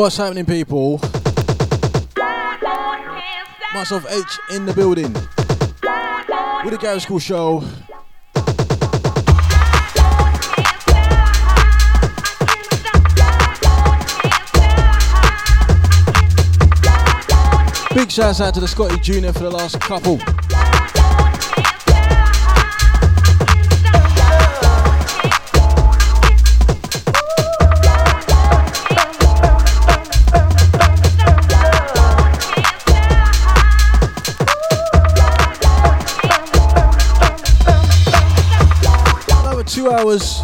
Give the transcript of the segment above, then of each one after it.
What's happening, people? Myself H in the building with the Garage Skool Show. Big shouts out to the Scotty Junior for the last couple. Hours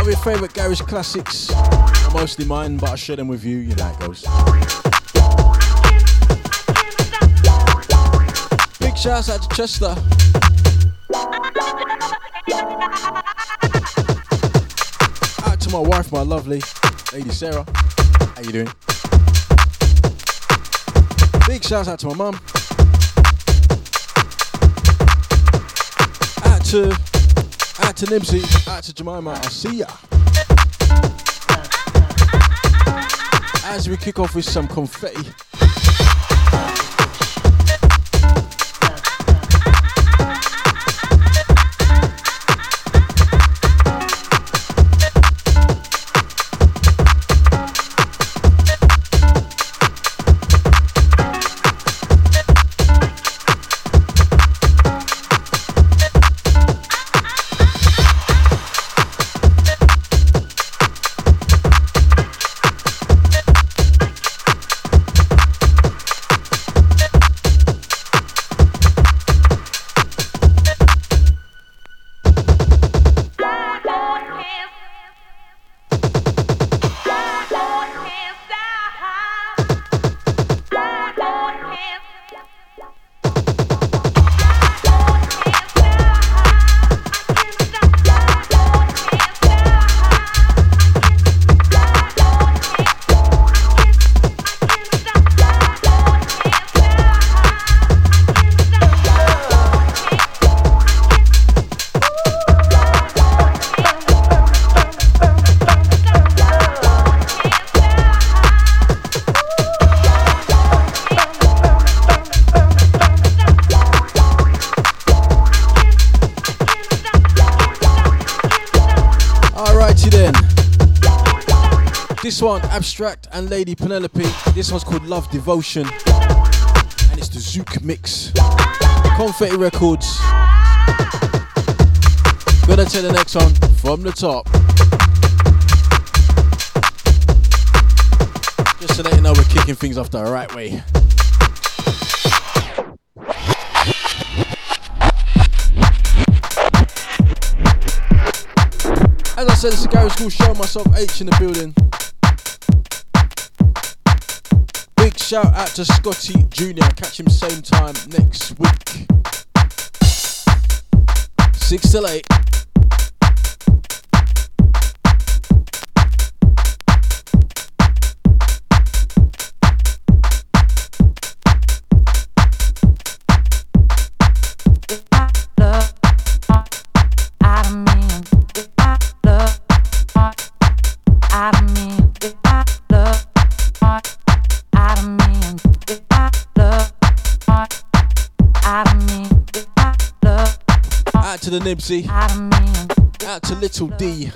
of your favourite garage classics. Mostly mine, but I share them with you. You know it goes. Big shouts out to Chester. Out to my wife, my lovely lady Sarah. How you doing? Big shouts out to my mum. Out to to Nibsy, out to Jemima, I'll see ya. As we kick off with some confetti. One, Abstract and Lady Penelope. This one's called Love Devotion. And it's the Zook mix. Confetti Records. Gonna take the next one from the top. Just so that you know we're kicking things off the right way. As I said, it's a Garage Skool show. Myself H in the building. Shout out to Scotty Jr. Catch him same time next week. Six till eight. The Nibsy. Out to Little D.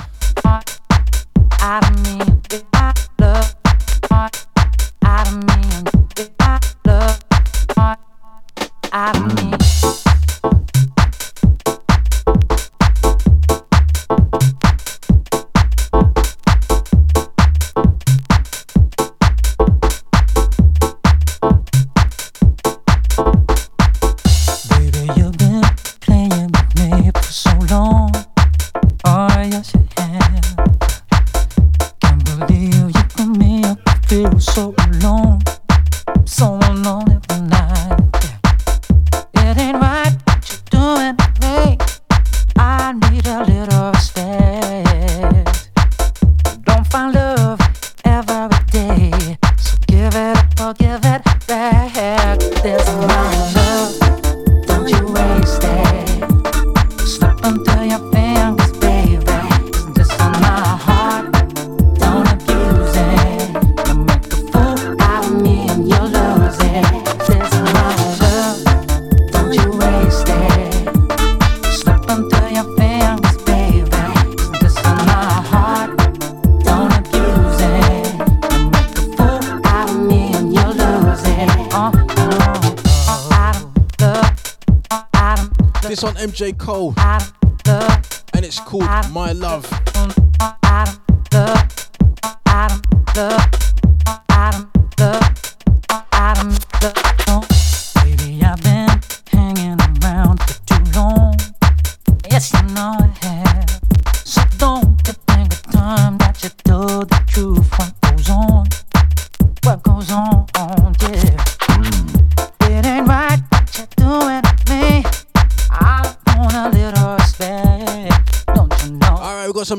J. Cole,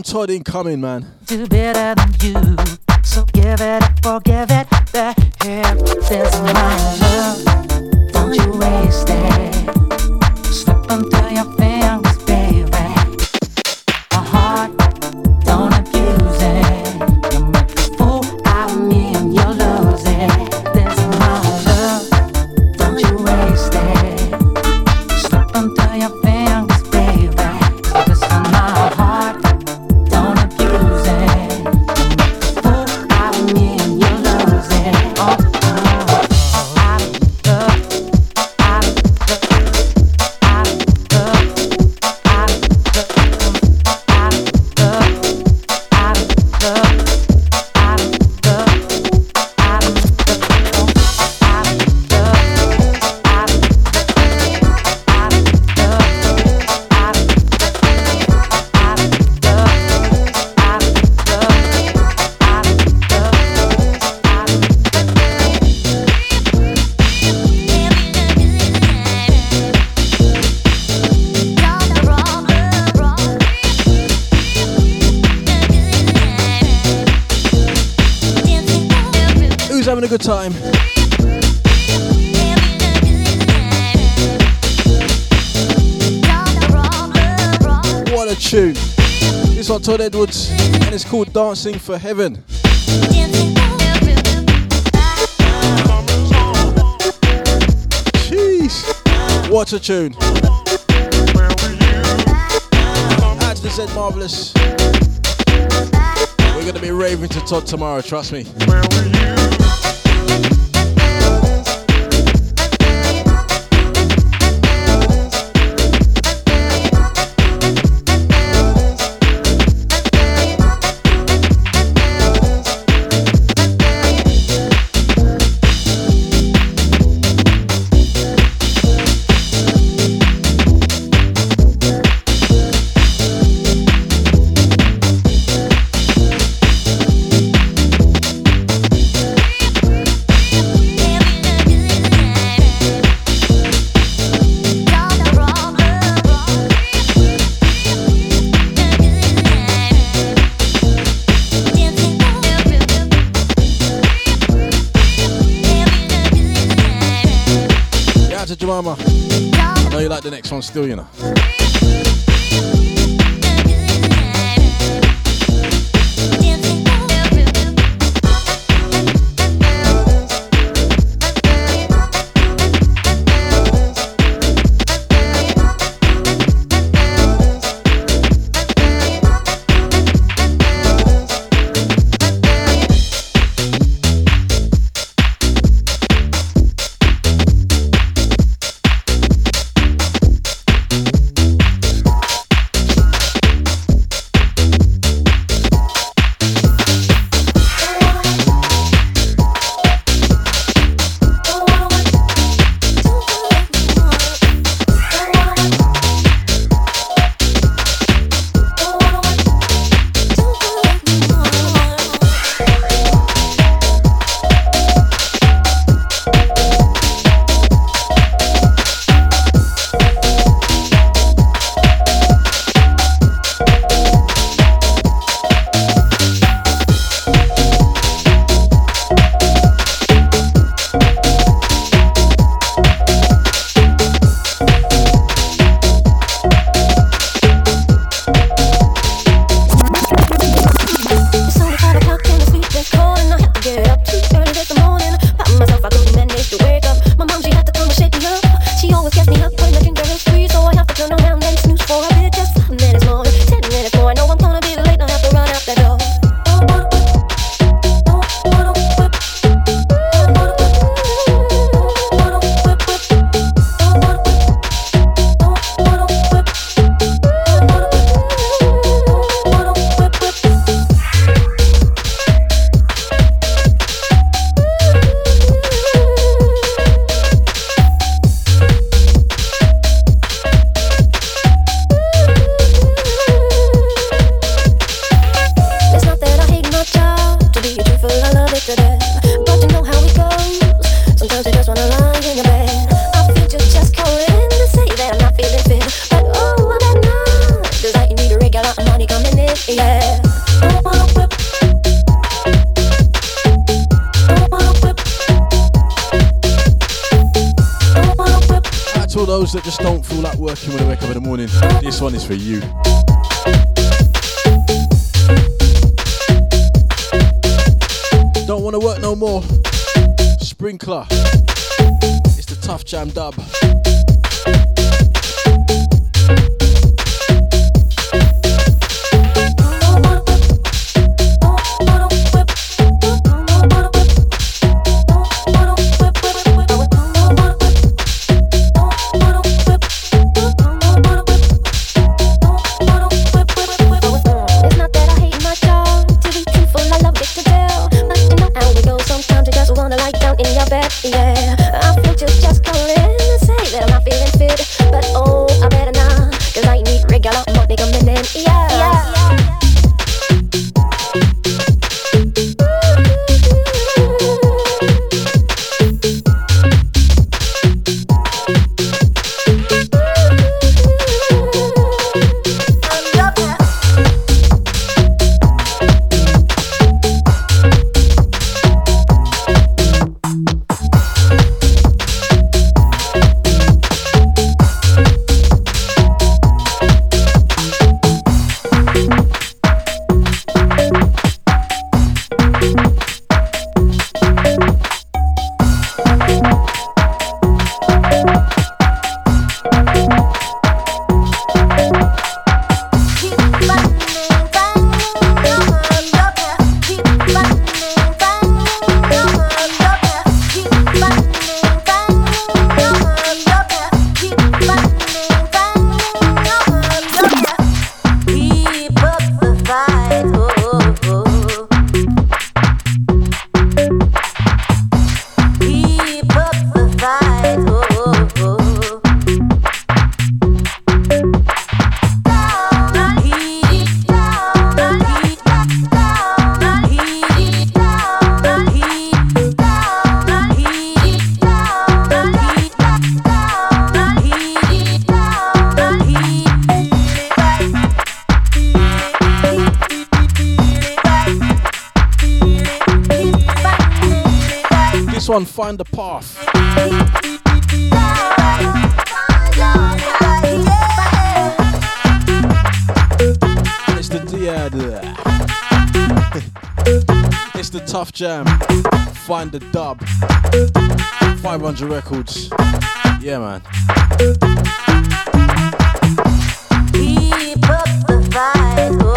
Todd incoming, man. Do better than you. So give it up, forgive time? What a tune. This one, Todd Edwards, and it's called Dancing for Heaven. Jeez. What a tune. Out to the Z Marvelous. We're going to be raving to Todd tomorrow, trust me. Thank you. The next one still, you know. for you. on, find the path. It's the yeah, it's the tough jam. Find the dub. 500 records. Yeah, man. Keep up the vibe. Oh.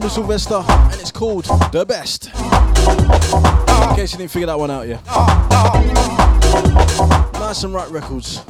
Jeremy Sylvester, and it's called The Best. In case you didn't figure that one out yeah. Nice and Ripe records.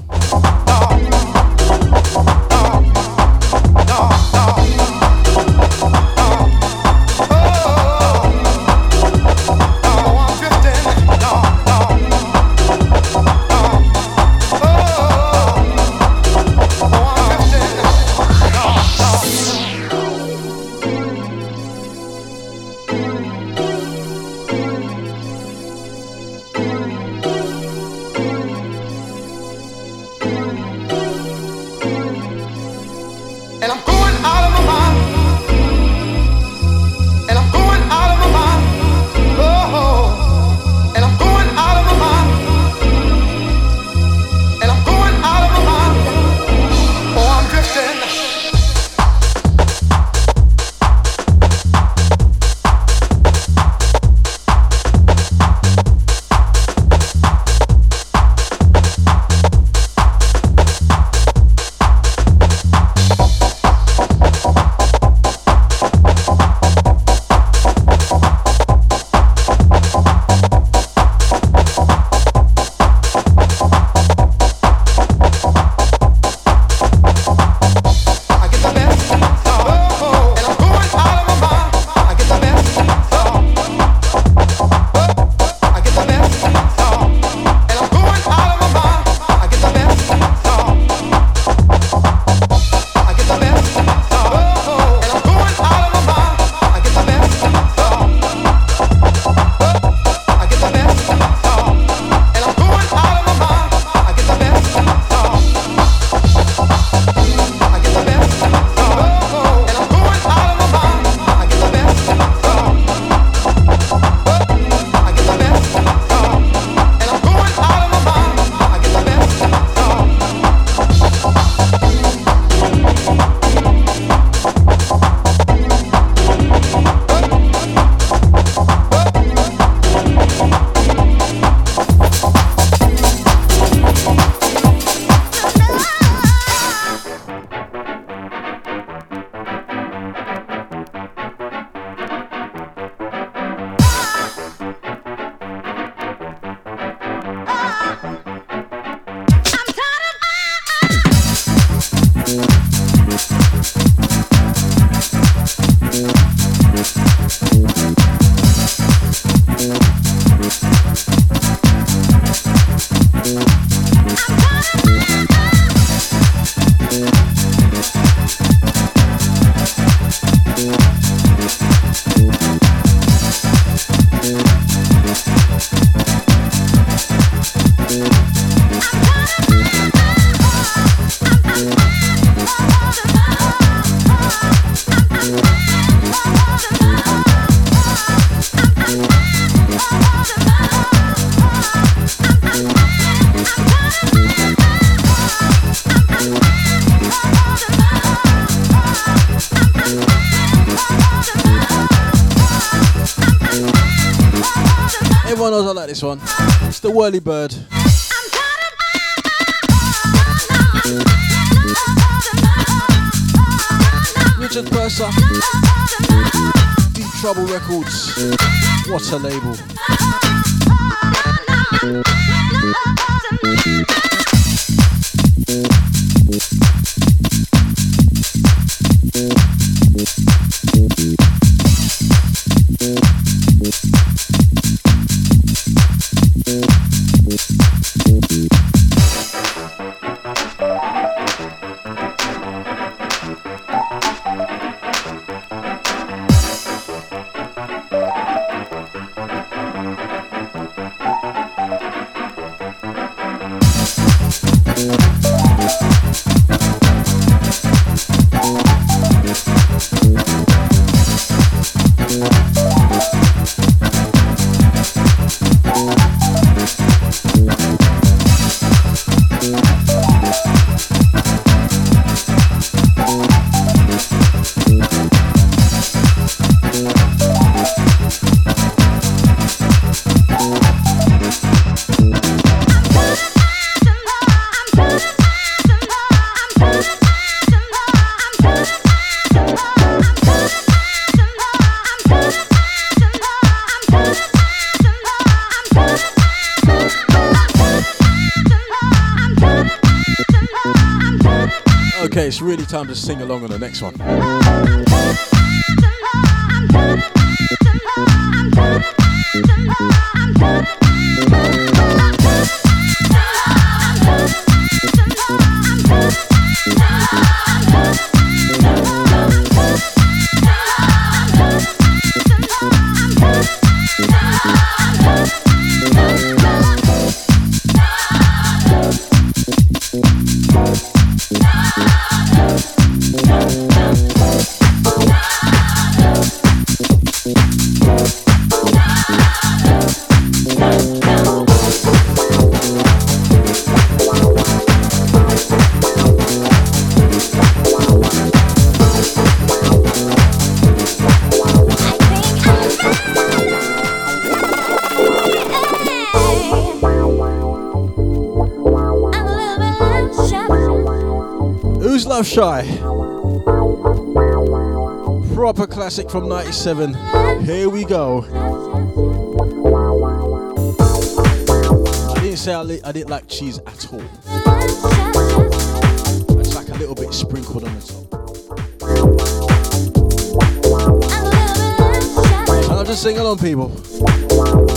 this one. It's the Whirly Bird. Richard Purser. Deep Trouble Records. What a label. sing along on the next one. Shy. Proper classic from 97. Here we go. I didn't say I, li- I didn't like cheese at all. It's like a little bit sprinkled on the top. And I'll just sing along, people.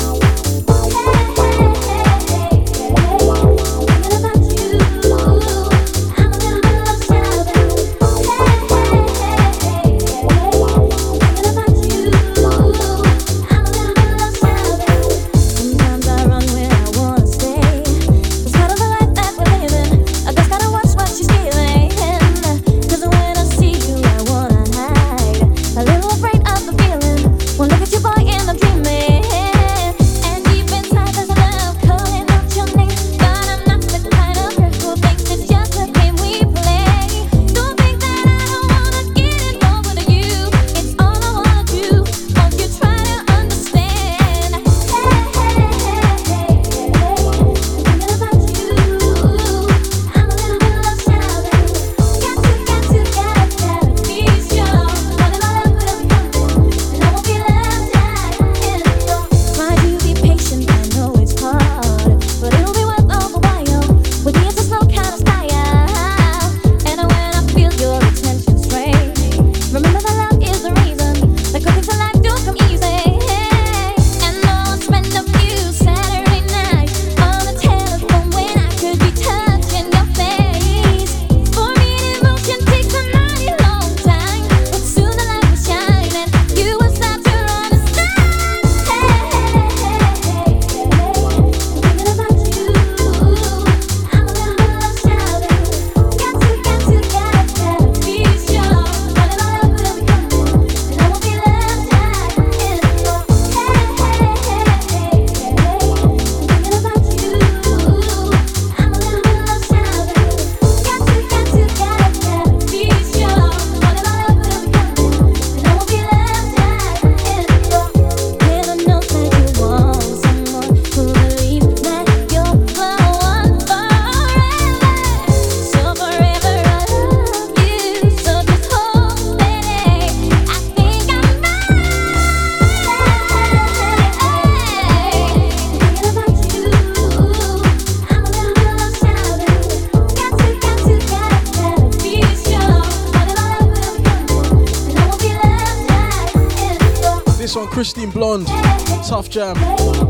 Jam,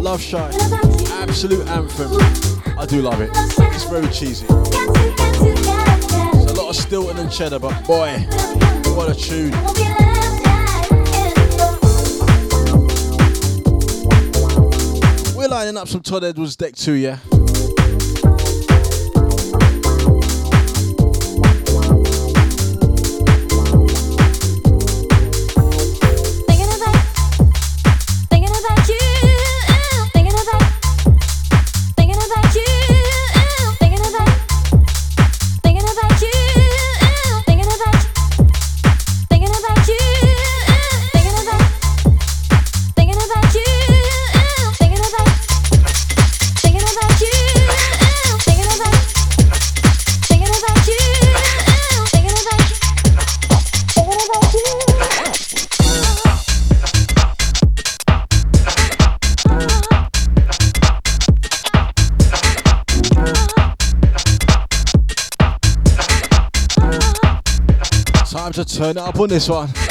Love Shy, absolute anthem. I do love it. It's very cheesy. It's a lot of Stilton and Cheddar, but boy, what a tune. We're lining up some Todd Edwards deck too, yeah? Turn up on this one.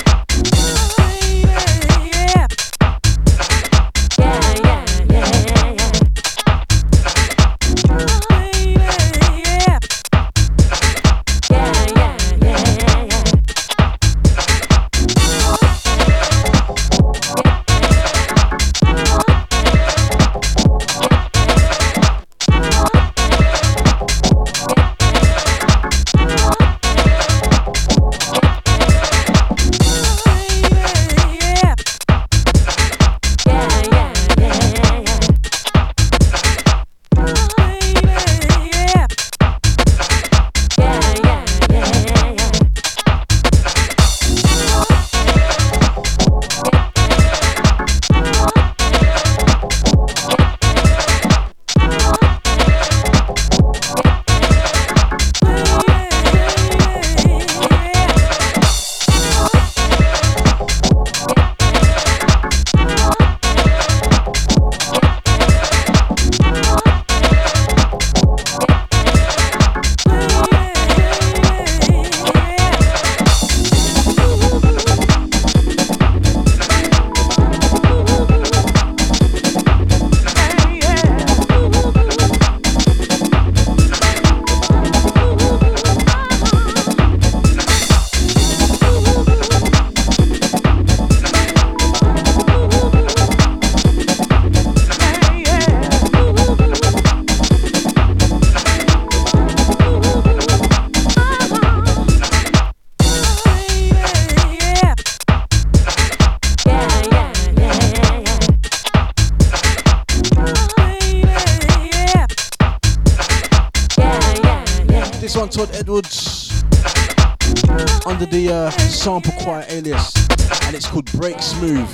Quiet alias, and it's called Break Smooth.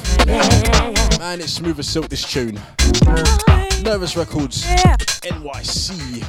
Man, it's smooth as silk this tune. Nervous Records, NYC.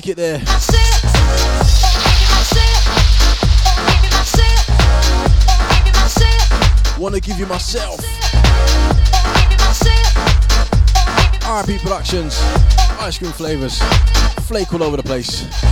make it there. Wanna give you myself. RIP Productions, ice cream flavors, flake all over the place.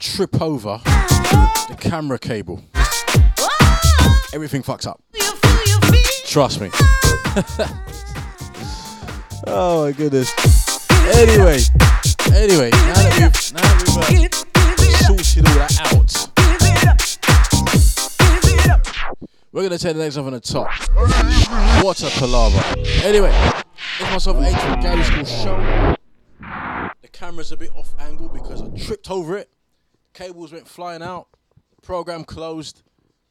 Trip over the camera cable. Everything fucks up. Trust me. oh my goodness. Anyway, anyway, now that we've, now that we've uh, sorted all that out, we're gonna take the next off on the top. What a palaver. Anyway, it's myself, from Garage Skool Show. The camera's a bit off angle because I tripped over it. Cables went flying out. Program closed,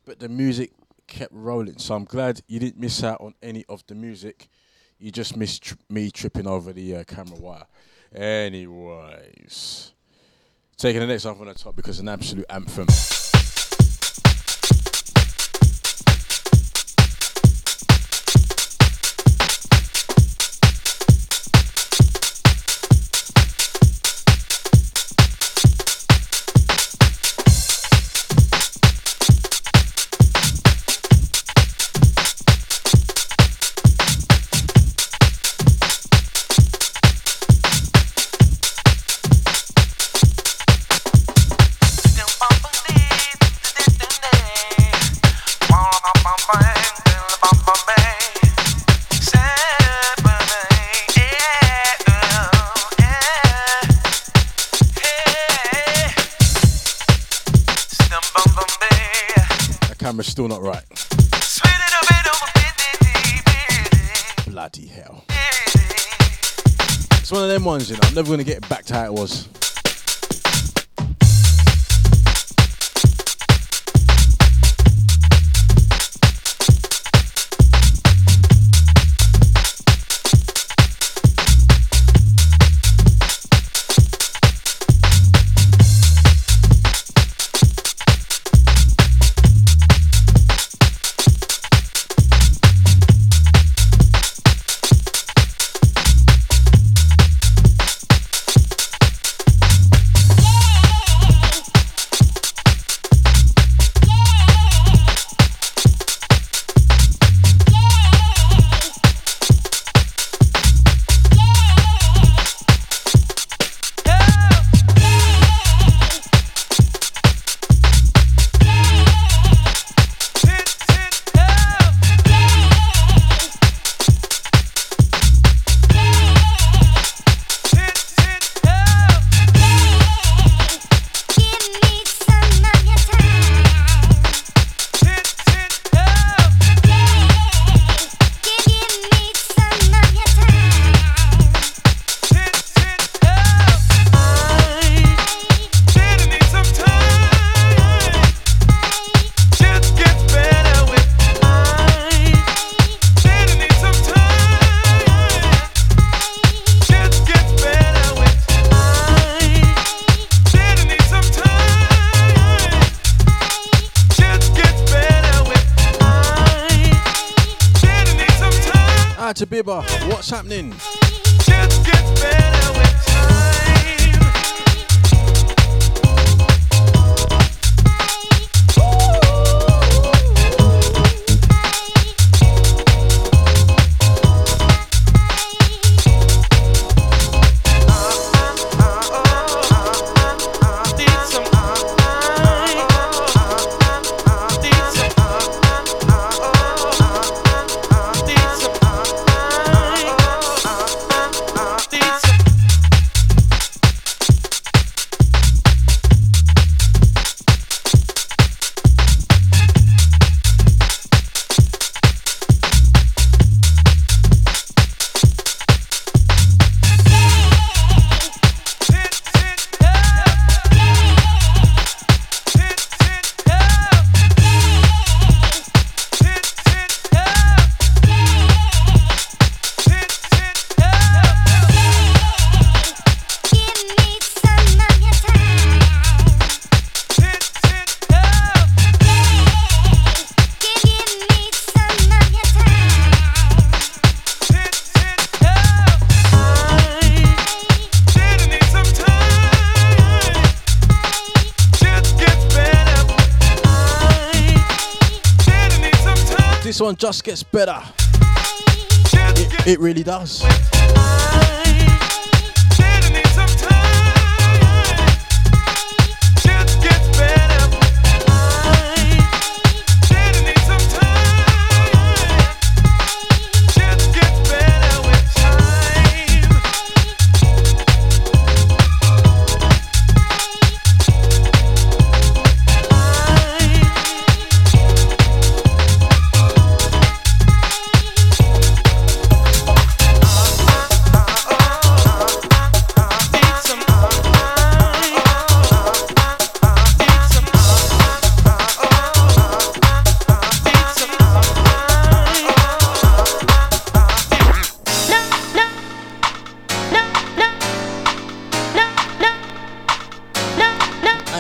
but the music kept rolling. So I'm glad you didn't miss out on any of the music. You just missed me tripping over the uh, camera wire. Anyways, taking the next off on the top because it's an absolute anthem. Still not right. Bloody hell. It's one of them ones, you know. I'm never gonna get it back to how it was. Bibba, what's happening? Just gets better. It, it really does.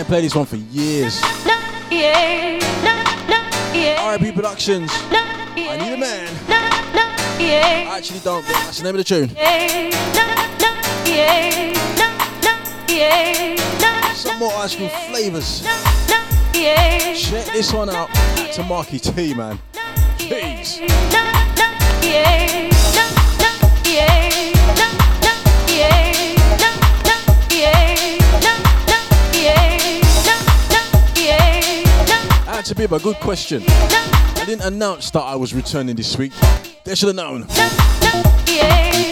Played this one for years. RIP Productions. I need a man. I actually don't, but that's the name of the tune. Some more ice cream flavors. Check this one out. To Marky T, man. Jeez. To good question. I didn't announce that I was returning this week. They should have known. Get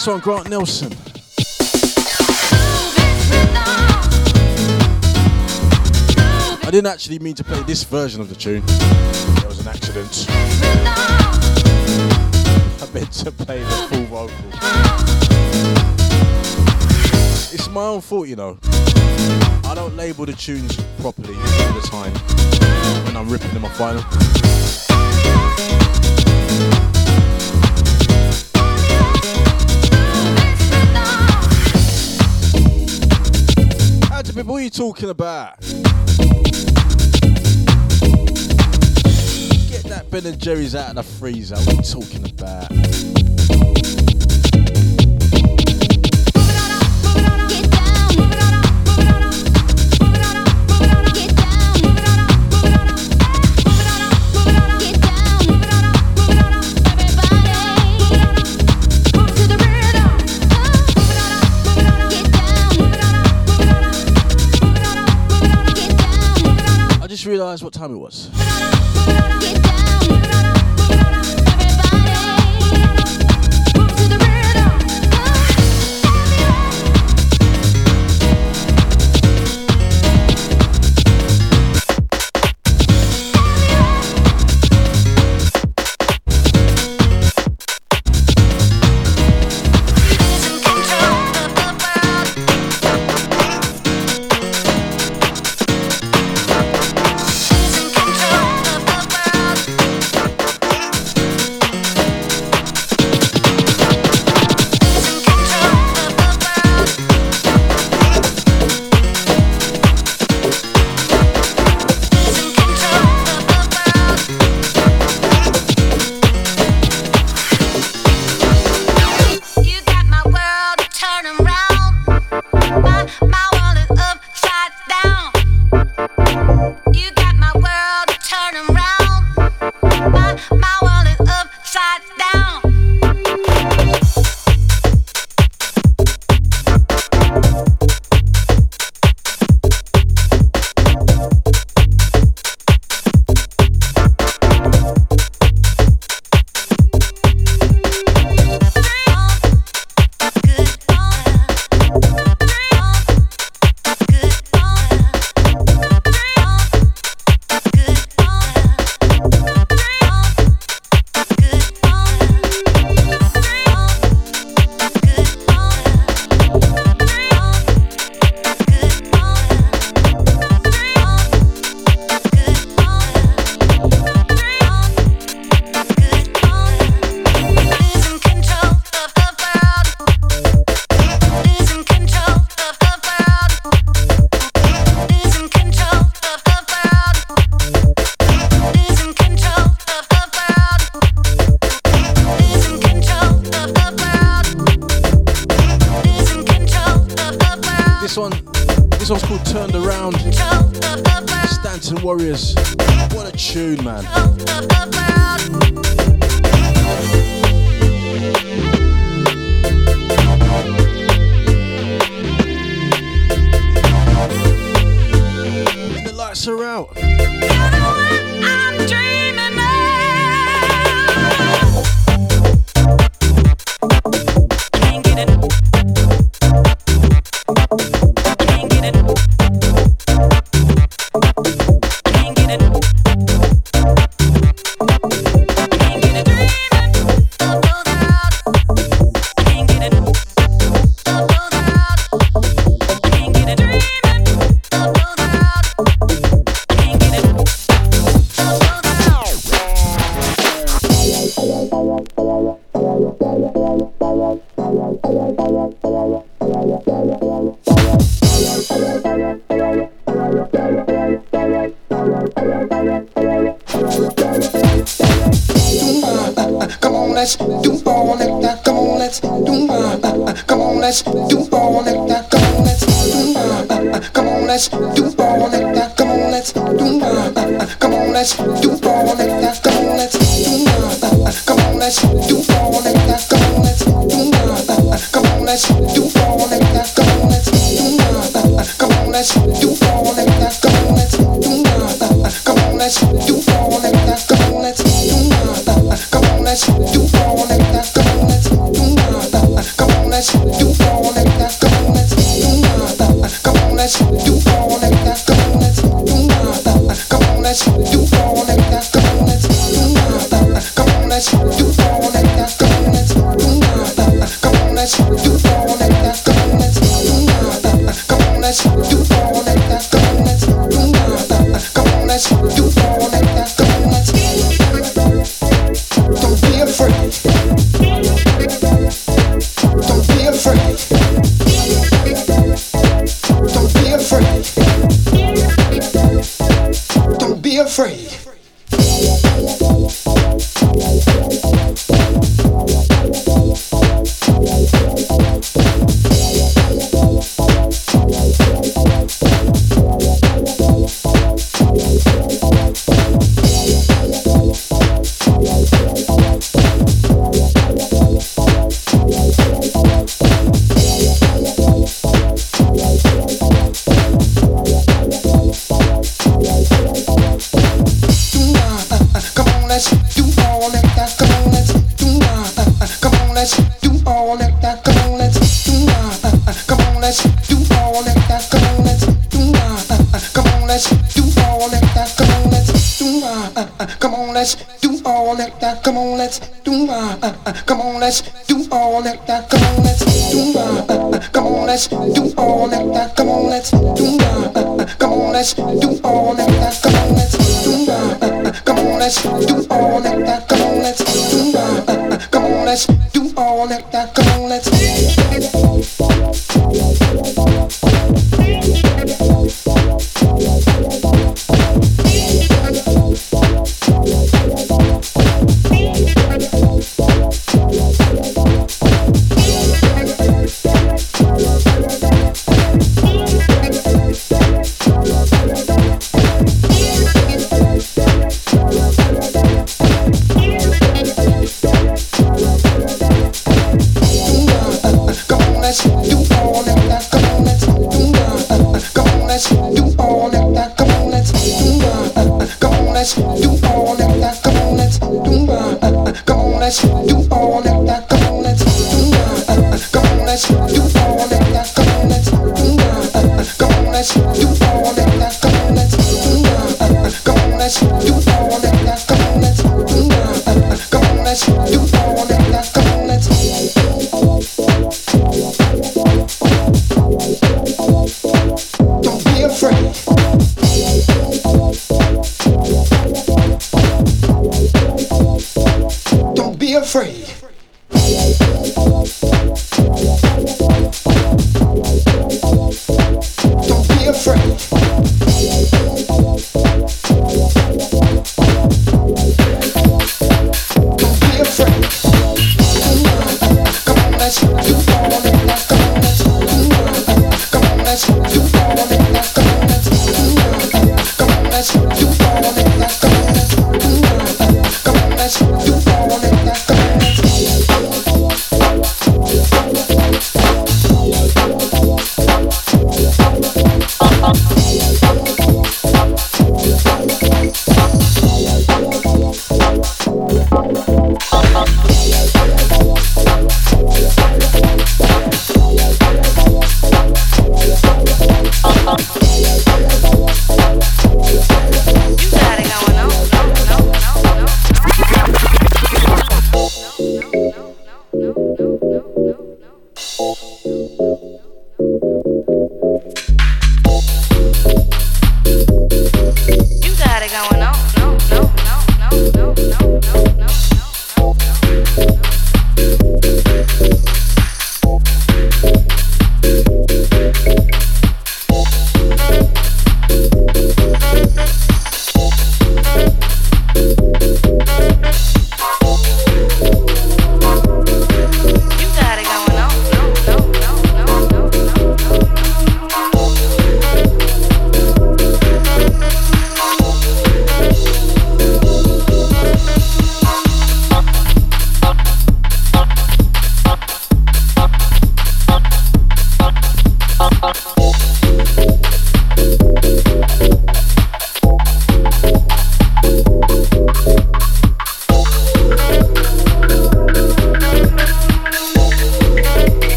This one, Grant Nelson. I didn't actually mean to play this version of the tune. It was an accident. I meant to play the full vocal. It's my own fault, you know. I don't label the tunes properly all the time when I'm ripping them off vinyl. you talking about? Get that Ben and Jerry's out of the freezer. What are you talking about? time it was. let's do all night. Come on, let's do all night. Come on, let's do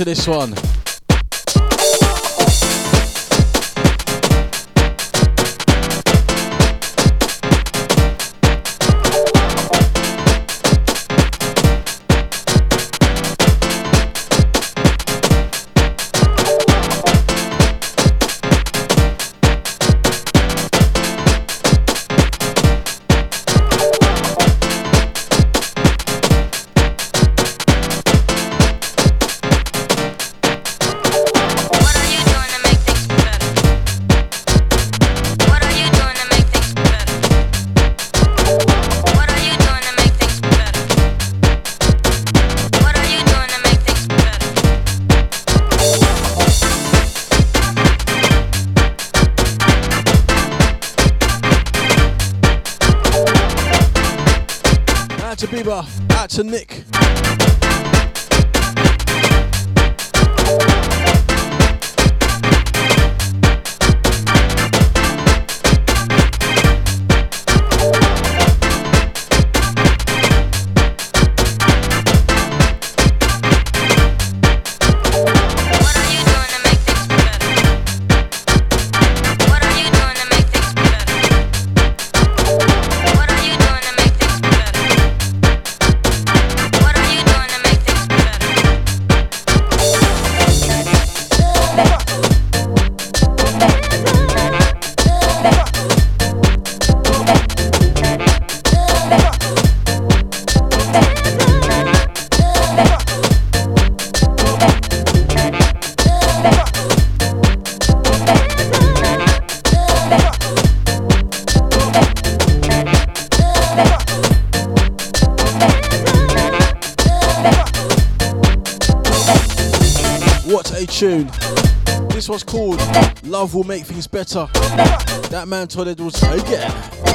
to this one. Better. That man told it was again.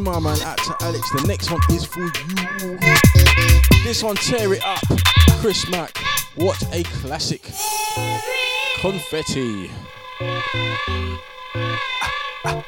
my man, out to Alex. The next one is for you. This one, Tear It Up, Chris Mack. What a classic. Confetti. Ah, ah.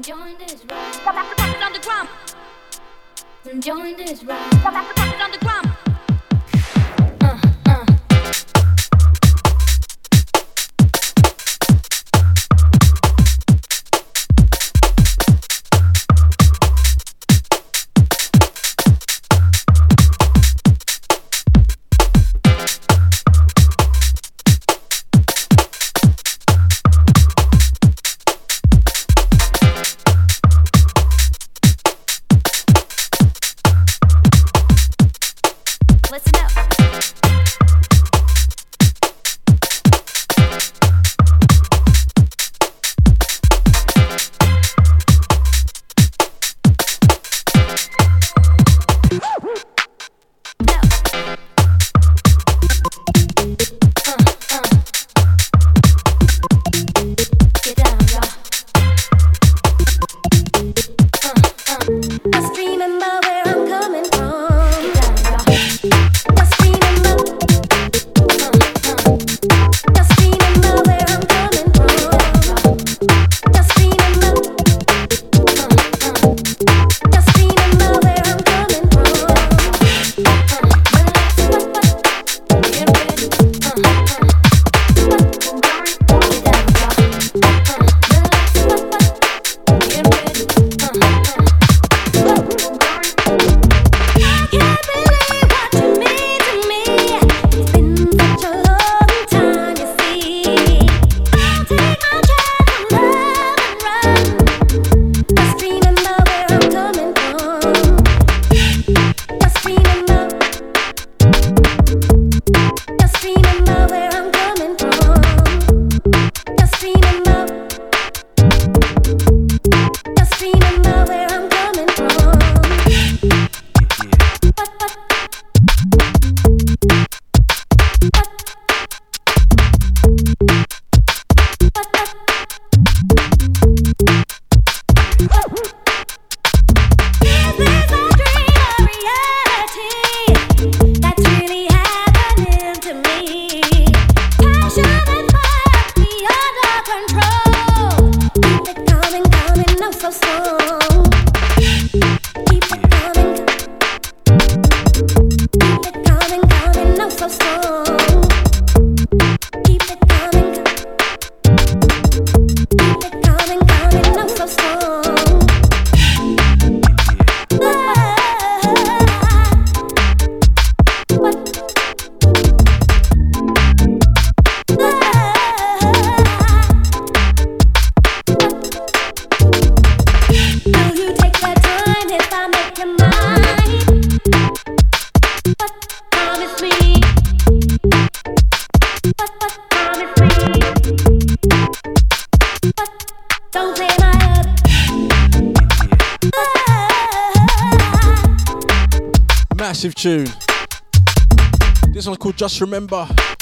Join this ride. Come back to on the ground. Join this ride. Come back to on the ground. Just Remember.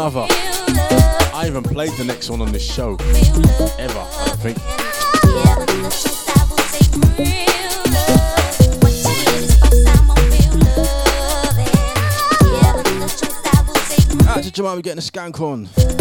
Another. I haven't played the next one on this show ever, I think. Out to Jemima getting a skank on.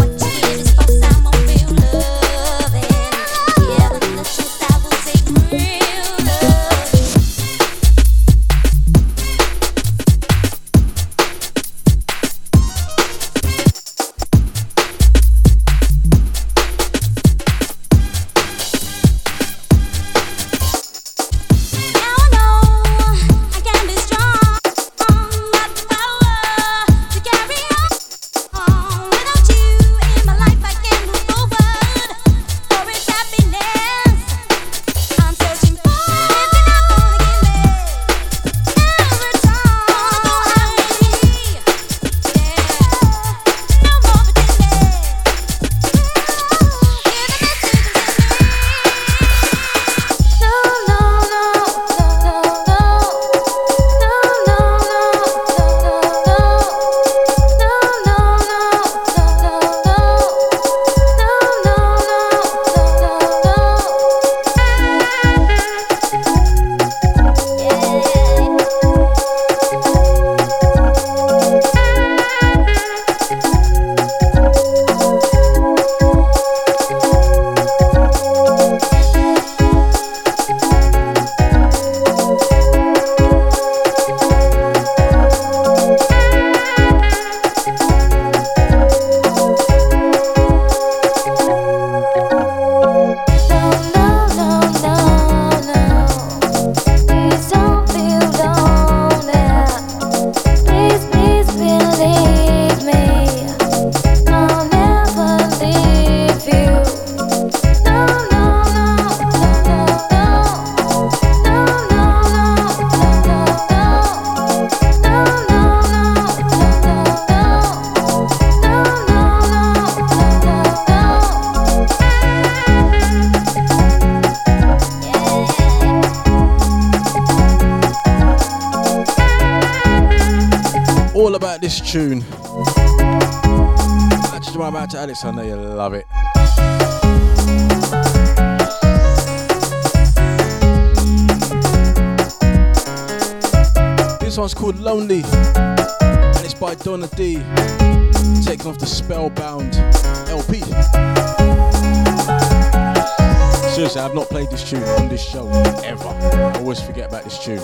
I've not played this tune on this show ever. I always forget about this tune.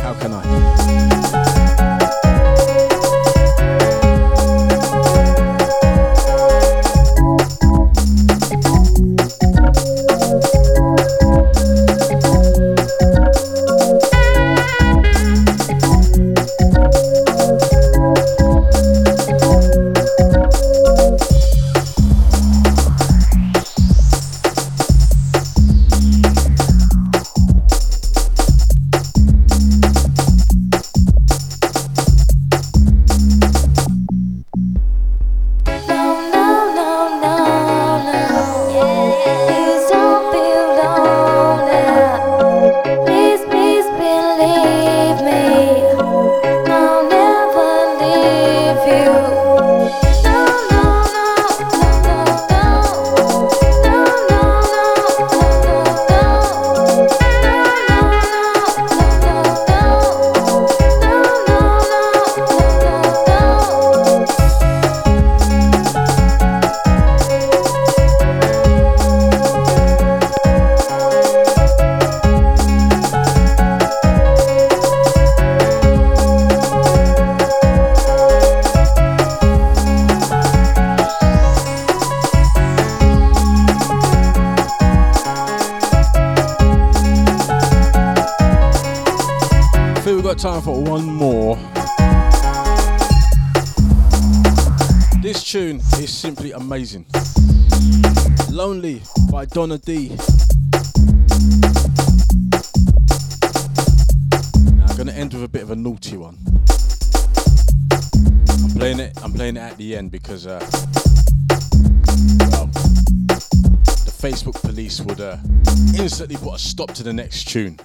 How can? I Donna Dee. Now I'm gonna end with a bit of a naughty one. I'm playing it. I'm playing it at the end because, uh, well, the Facebook police would uh, instantly put a stop to the next tune.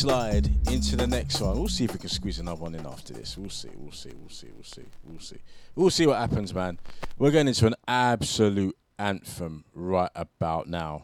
Slide into the next one, we'll see if we can squeeze another one in after this. We'll see, we'll see, we'll see, we'll see, we'll see. We'll see what happens, man. We're going into an absolute anthem right about now.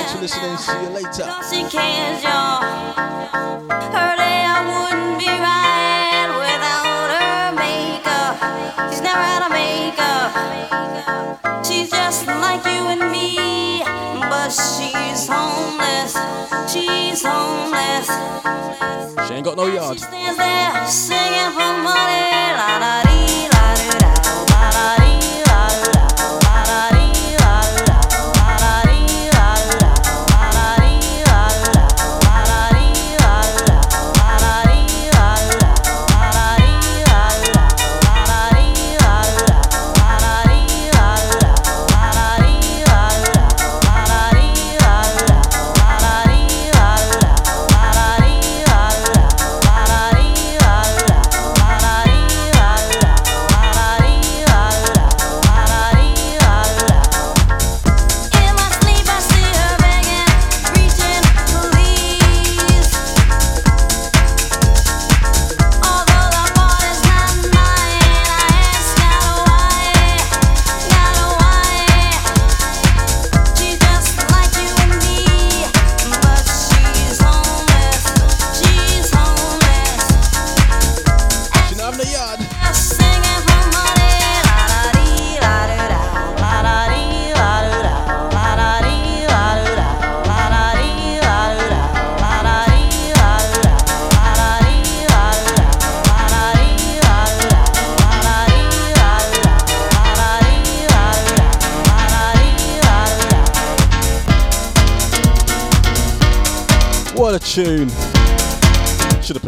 Thanks for listening. See you later. Cause she cares, y'all. Her day I wouldn't be right without her makeup. She's never had a makeup. She's just like you and me, but she's homeless. She's homeless. She ain't got no yard.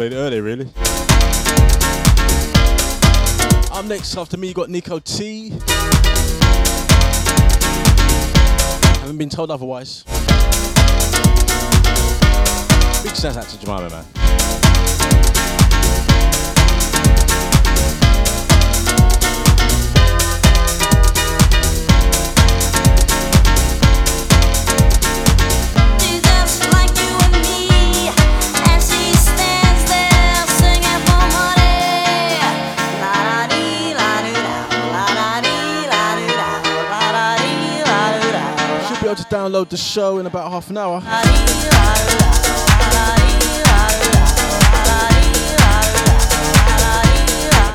Played earlier, really. Up next after me, you got Nico T. Haven't been told otherwise. Big shout out to Jemima, man. Able to download the show in about half an hour. do do do la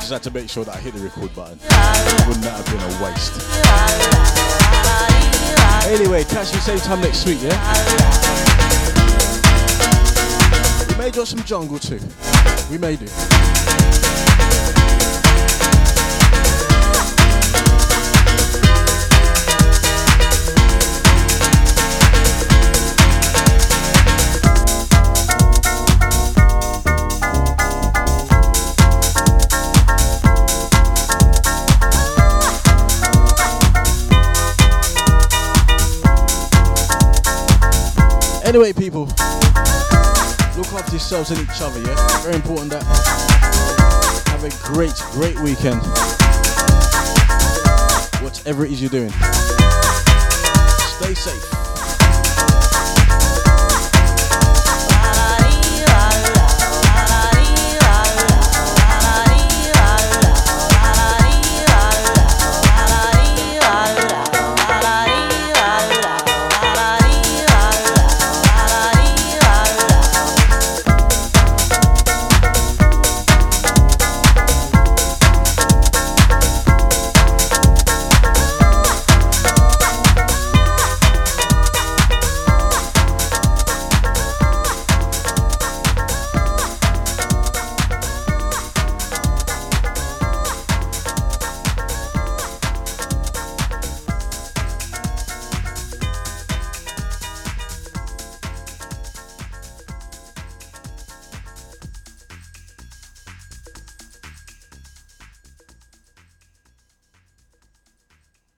Just had to make sure that I hit the record button. Wouldn't that have been a waste? Anyway, catch you same time next week, yeah? We may drop some jungle too. We may do. Anyway, people, look after yourselves and each other, yeah? Very important that. Have a great, great weekend. Whatever it is you're doing. Stay safe.